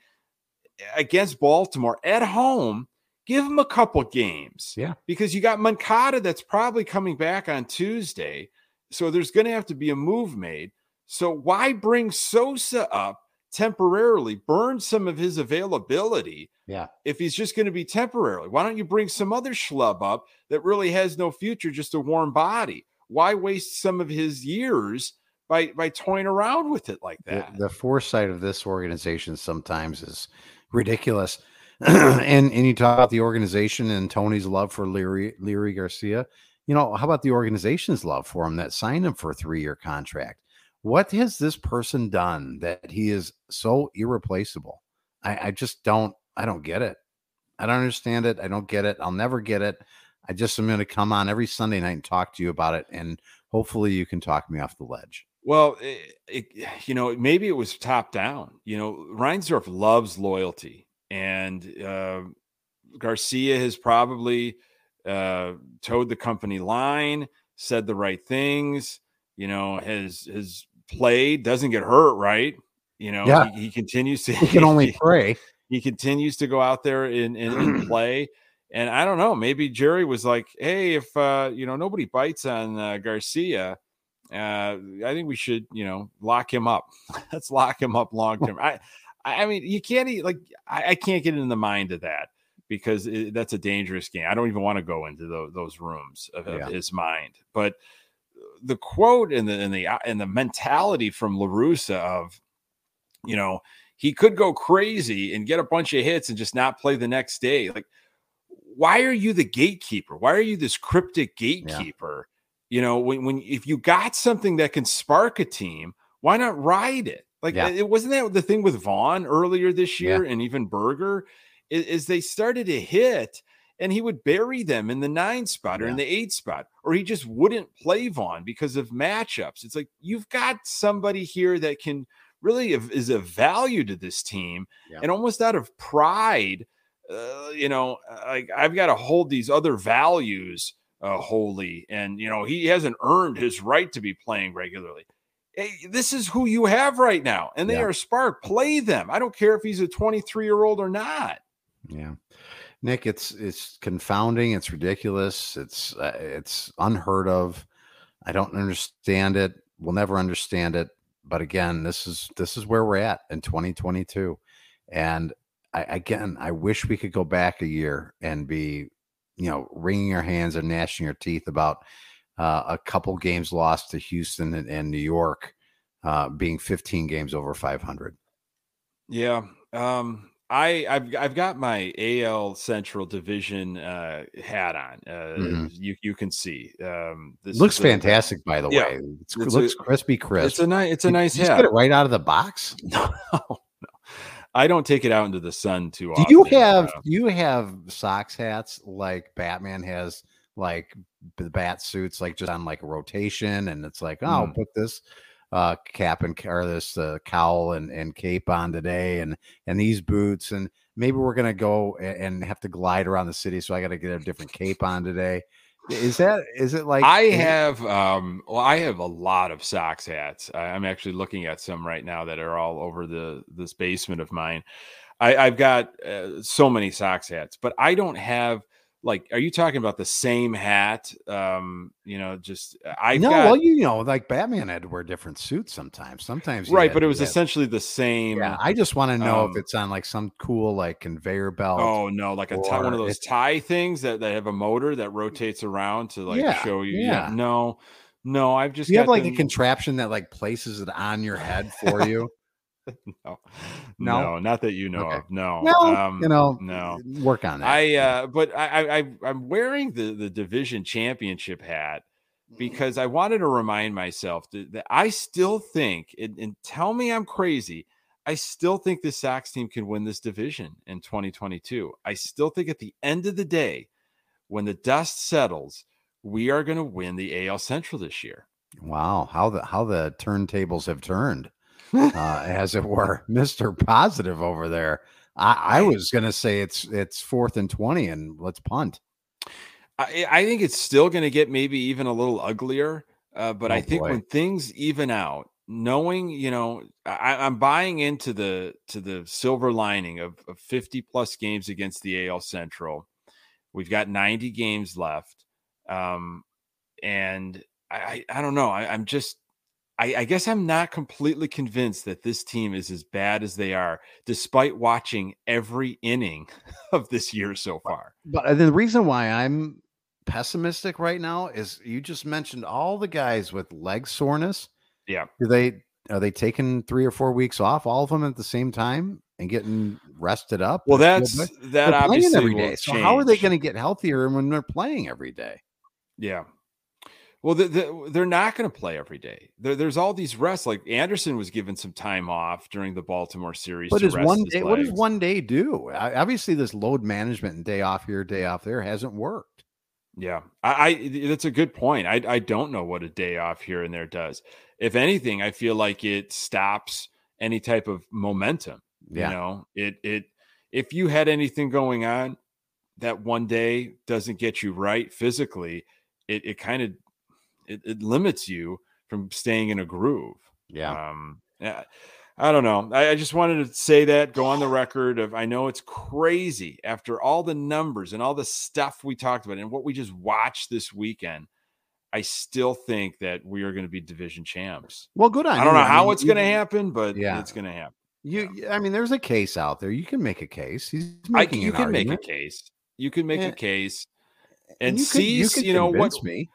against Baltimore at home, give them a couple games. Yeah. Because you got Moncada that's probably coming back on Tuesday. So there's going to have to be a move made. So why bring Sosa up temporarily, burn some of his availability? Yeah. If he's just going to be temporarily, why don't you bring some other schlub up that really has no future, just a warm body? Why waste some of his years by by toying around with it like that. The, the foresight of this organization sometimes is ridiculous. and and you talk about the organization and Tony's love for Leury Leury Garcia. You know, how about the organization's love for him that signed him for a three year contract? What has this person done that he is so irreplaceable? I, I just don't I don't get it. I don't understand it. I don't get it. I'll never get it. I just am going to come on every Sunday night and talk to you about it, and hopefully you can talk me off the ledge. Well, it, it, you know, maybe it was top down. You know, Reinsdorf loves loyalty, and uh, Garcia has probably uh, towed the company line, said the right things. You know, has has played, doesn't get hurt, right? You know, yeah. he, he continues to. He can only pray. He continues to go out there and, and, and play. And I don't know, maybe Jerry was like, "Hey, if uh, you know nobody bites on uh, Garcia." Uh, I think we should, you know, lock him up. Let's lock him up long term. I, I mean, you can't eat like I, I, can't get in the mind of that because it, that's a dangerous game. I don't even want to go into the, those rooms of, of his mind. But the quote and the and the uh, and the mentality from La Russa of, you know, he could go crazy and get a bunch of hits and just not play the next day. Like, why are you the gatekeeper? Why are you this cryptic gatekeeper? Yeah you know, when, when if you got something that can spark a team, why not ride it? Like yeah. it wasn't that the thing with Vaughn earlier this year yeah. and even Burger is, is, they started to hit and he would bury them in the nine spot or yeah. in the eight spot, or he just wouldn't play Vaughn because of matchups. It's like you've got somebody here that can really is a value to this team, and almost out of pride, uh, you know, like I've got to hold these other values uh, holy, and you know he hasn't earned his right to be playing regularly. Hey, this is who you have right now, and they yeah. are spark. Play them. I don't care if he's a 23 year old or not. Yeah. Nick, it's it's confounding. It's ridiculous. It's uh, it's unheard of. I don't understand it. We'll never understand it. But again, this is this is where we're at in 2022. And I, again, I wish we could go back a year and be, you know, wringing our hands and gnashing our teeth about uh, a couple games lost to Houston and, and New York uh, being 15 games over 500. Yeah. Um, I I've I've got my AL Central Division uh, hat on. Uh, mm-hmm. You you can see. Um, this looks fantastic, by the yeah, way. It's, it looks a, crispy, crisp. It's a nice. It's a nice you hat. Get it right out of the box. No, no, I don't take it out into the sun too often. Do you have uh, you have Sox hats like Batman has, like the bat suits, like just on like a rotation, and it's like, oh, mm. put this uh, cap and or this uh, cowl and, and cape on today and and these boots and maybe we're gonna go and, and have to glide around the city so i gotta get a different cape on today. Is that is it like i have um well i have a lot of socks hats. I'm actually looking at some right now that are all over the this basement of mine. I i've got uh, so many socks hats but i don't have like are you talking about the same hat um you know just uh, i no got, well you know like batman had to wear different suits sometimes sometimes right but it was essentially the same yeah i just want to know um, if it's on like some cool like conveyor belt oh no like a tie, one of those tie things that, that have a motor that rotates around to like yeah, show you yeah. yeah. no no i've just you have like them... a contraption that like places it on your head for you no, no, no, not that you know okay. of. No, well, um, you know, no, work on that. I, uh, but I, I, I'm wearing the the division championship hat because I wanted to remind myself that, that I still think, and, and, tell me I'm crazy. I still think the Sox team can win this division in 2022. I still think at the end of the day, when the dust settles, we are going to win the AL Central this year. Wow, how the how the turntables have turned uh, as it were, Mister Positive over there. I, I was going to say it's it's fourth and twenty, and let's punt. I, I think it's still going to get maybe even a little uglier. Uh, but oh, I think boy. when things even out, knowing you know, I, am buying into the to the silver lining of, of 50 plus games against the AL Central. We've got 90 games left, um, and I, I, I don't know. I, I'm just I, I, guess I'm not completely convinced that this team is as bad as they are, despite watching every inning of this year so far. But uh, the reason why I'm pessimistic right now is you just mentioned all the guys with leg soreness. Yeah. Do they are they taking three or four weeks off, all of them at the same time and getting rested up? Well, that's that they're obviously every day. So how are they going to get healthier when they're playing every day? Yeah. Well, the, the, they're not going to play every day. There, there's all these rests. Like Anderson was given some time off during the Baltimore series. What does one day? What does one day do? Obviously, this load management and day off here, day off there hasn't worked. Yeah, I, I that's a good point. I I don't know what a day off here and there does. If anything, I feel like it stops any type of momentum. Yeah. You know, it it if you had anything going on that one day doesn't get you right physically, it it kind of it, it limits you from staying in a groove. Yeah. Um, yeah. I don't know. I, I, just wanted to say that, go on the record of I know it's crazy after all the numbers and all the stuff we talked about and what we just watched this weekend. I still think that we are going to be division champs. Well, good on I don't know how I mean, it's going to happen, but yeah. it's going to happen. You, I mean, there's a case out there. You can make a case. He's making. I, you can argument. make a case. You can make yeah. a case, and, and you you, you know what? Me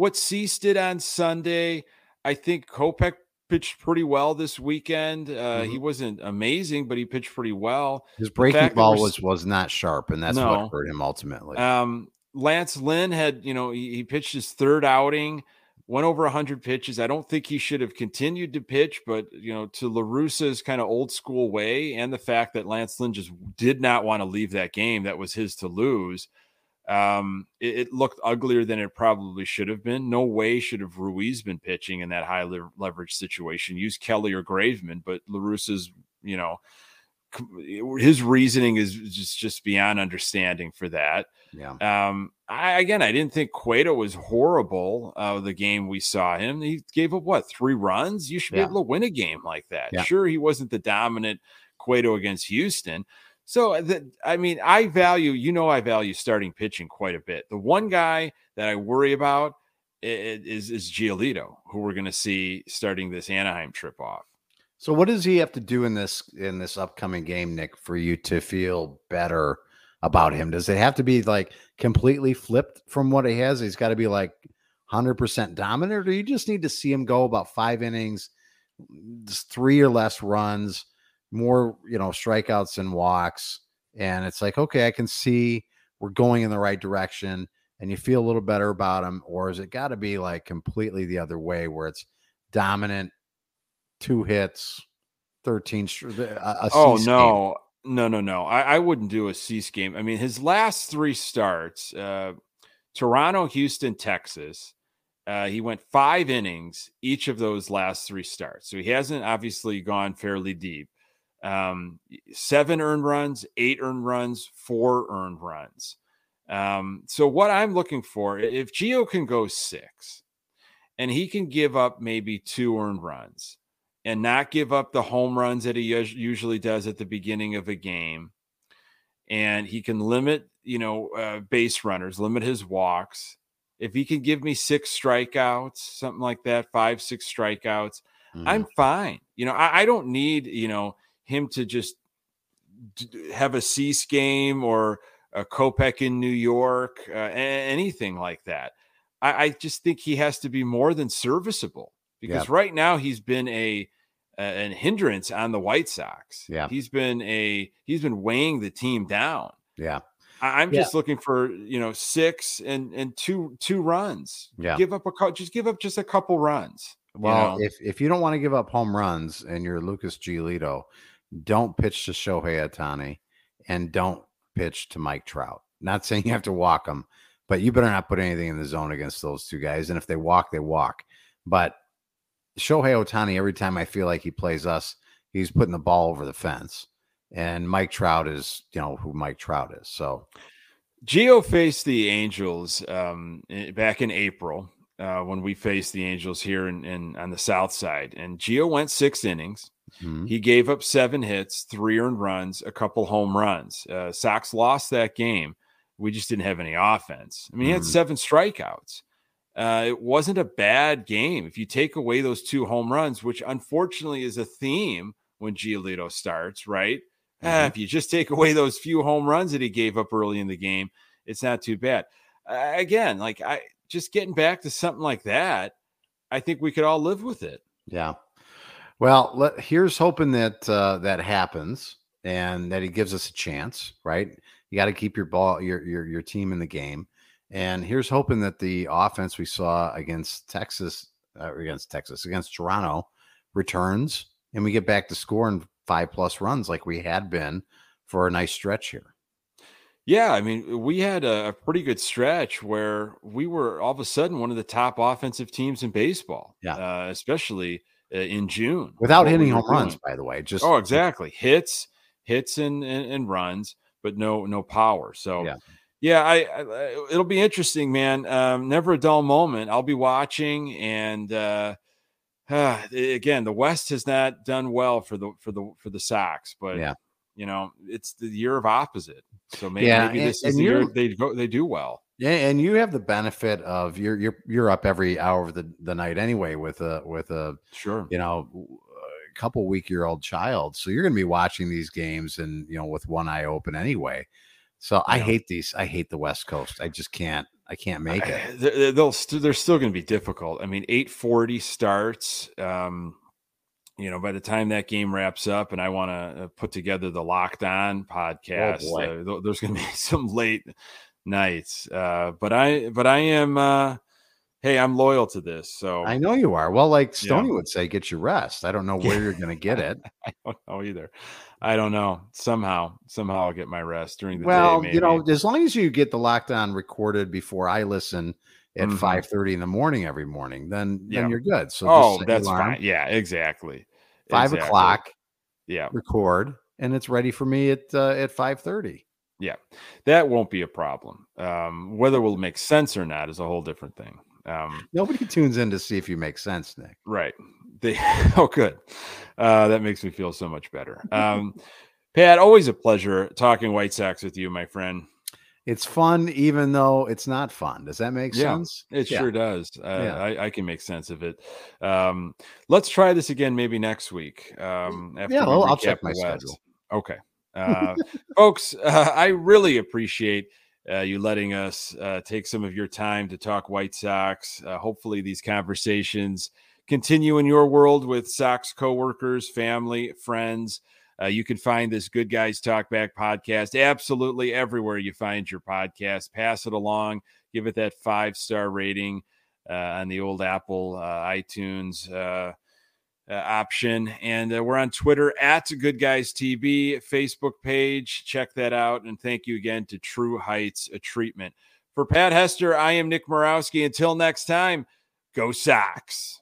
what Cease did on Sunday, I think Kopech pitched pretty well this weekend. Uh, mm-hmm. He wasn't amazing, but he pitched pretty well. His breaking ball was, was was not sharp, and that's no. what hurt him ultimately. Um, Lance Lynn had, you know, he, he pitched his third outing, went over 100 pitches. I don't think he should have continued to pitch, but, you know, to La Russa's kind of old school way and the fact that Lance Lynn just did not want to leave that game that was his to lose – Um, it, it, looked uglier than it probably should have been. No way should have Ruiz been pitching in that high le- leverage situation. Use Kelly or Graveman, but La Russa's, you know, his reasoning is just just beyond understanding for that. Yeah. Um. I again, I didn't think Cueto was horrible. Uh, the game we saw him, he gave up what three runs. You should yeah. be able to win a game like that. Yeah. Sure, he wasn't the dominant Cueto against Houston. So uh, that I mean, I value. You know, I value starting pitching quite a bit. The one guy that I worry about is is Giolito, who we're going to see starting this Anaheim trip off. So what does he have to do in this in this upcoming game, Nick, for you to feel better about him? Does it have to be like completely flipped from what he has? He's got to be like 100% dominant, or you just need to see him go about five innings, mm, three or less runs, more, you know, strikeouts and walks. And it's like, okay, I can see we're going in the right direction and you feel a little better about him. Or is it got to be like completely the other way where it's dominant two hits, 13. A, oh, no. Game. No, no, no. I, I wouldn't do a Cease game. I mean, his last three starts uh, Toronto, Houston, Texas. Uh, he went five innings each of those last three starts. So he hasn't obviously gone fairly deep. Um, seven earned runs, eight earned runs, four earned runs. Um, so what I'm looking for, if Gio can go six and he can give up maybe two earned runs, and not give up the home runs that he usually does at the beginning of a game. And he can limit, you know, uh, base runners, limit his walks. If he can give me six strikeouts, something like that, five, six strikeouts, mm. I'm fine. You know, I, I, don't need, you know, him to just have a Cease game or a Kopech in New York, uh, anything like that. I, I just think he has to be more than serviceable because yeah. right now he's been a an hindrance on the White Sox. Yeah, he's been a he's been weighing the team down. Yeah, I, am just looking for you know six and and two two runs. Yeah, give up a just give up just a couple runs. Well, you know? if if you don't want to give up home runs and you're Lucas Giolito, don't pitch to Shohei Ohtani and don't pitch to Mike Trout. Not saying you have to walk them, but you better not put anything in the zone against those two guys. And if they walk, they walk. But Shohei Ohtani, every time I feel like he plays us, he's putting the ball over the fence. And Mike Trout is, you know, who Mike Trout is. So Gio faced the Angels um, back in April uh, when we faced the Angels here in, in on the South Side, and Gio went six innings. Mm-hmm. He gave up seven hits, three earned runs, a couple home runs. Uh, Sox lost that game. We just didn't have any offense. I mean, he had mm-hmm. seven strikeouts. Uh, it wasn't a bad game. If you take away those two home runs, which unfortunately is a theme when Giolito starts, right? Ah, mm-hmm. Uh, if you just take away those few home runs that he gave up early in the game, it's not too bad. Uh, again, like I just getting back to something like that, I think we could all live with it. Yeah. Well, let, here's hoping that uh, that happens and that he gives us a chance. Right? You got to keep your ball, your your your team in the game. And here's hoping that the offense we saw against Texas, uh, against Texas, against Toronto returns and we get back to scoring five plus runs like we had been for a nice stretch here. Yeah, I mean, we had a, a, pretty good stretch where we were all of a sudden one of the top offensive teams in baseball. Yeah, uh, especially in June without hitting home runs. By the way, just oh, exactly hits, hits, and, and, and runs, but no no power. So yeah. Yeah, I, I, it'll be interesting, man. Um, never a dull moment. I'll be watching, and uh, uh, again, the West has not done well for the for the for the Sox, but yeah, you know, it's the year of opposite. So maybe, yeah, maybe this and, is the year they go they do well. Yeah, and you have the benefit of you're you're you're up every hour of the, the night anyway with a with a sure you know a couple week year old child, so you're going to be watching these games and you know with one eye open anyway. So I hate these. I hate the West Coast. I just can't. I can't make it. They'll st- they're still going to be difficult. I mean, eight forty starts. Um, you know, by the time that game wraps up, and I want to uh, put together the Locked On oh, podcast, oh uh, there's going to be some late nights. Uh, but I, but I am. Uh, hey, I'm loyal to this. So I know you are. Well, like Yeah. Stony would say, get your rest. I don't know where you're to get it. I don't know either. I don't know. Somehow, somehow I'll get my rest during the well, day. you know, as long as you get the Locked On recorded before I listen at Mhm. five thirty in the morning every morning, then Yeah. then you're good. So oh, that's alarm, fine. Yeah, exactly. Five Exactly. o'clock, Yeah, record, and it's ready for me at uh, at five thirty. That won't be a problem. Um, whether it will make sense or not is a whole different thing. Um, Nobody tunes in to see if you make sense, Nick. Right. They, oh, good. Uh, that makes me feel so much better. Um, Pat, always a pleasure talking White Sox with you, my friend. It's fun, even though it's not fun. Does that make Yeah, sense? It Yeah. sure does. Uh, Yeah. I, I can make sense of it. Um, let's try this again maybe next week. Um, after Yeah, we I'll- I'll check my West. schedule. Okay. Uh, folks, uh, I really appreciate uh, you letting us uh, take some of your time to talk White Sox. Uh, hopefully, these conversations continue in your world with Sox coworkers, family, friends. Uh, you can find this Good Guys Talk Back podcast absolutely everywhere you find your podcast. Pass it along, give it that five star rating uh, on the old Apple uh, iTunes uh, uh, option. And uh, we're on Twitter at Good Guys TV, Facebook page. Check that out. And thank you again to True Heights a Treatment. For Pat Hester, I am Nick Morowski. Until next time, go Sox.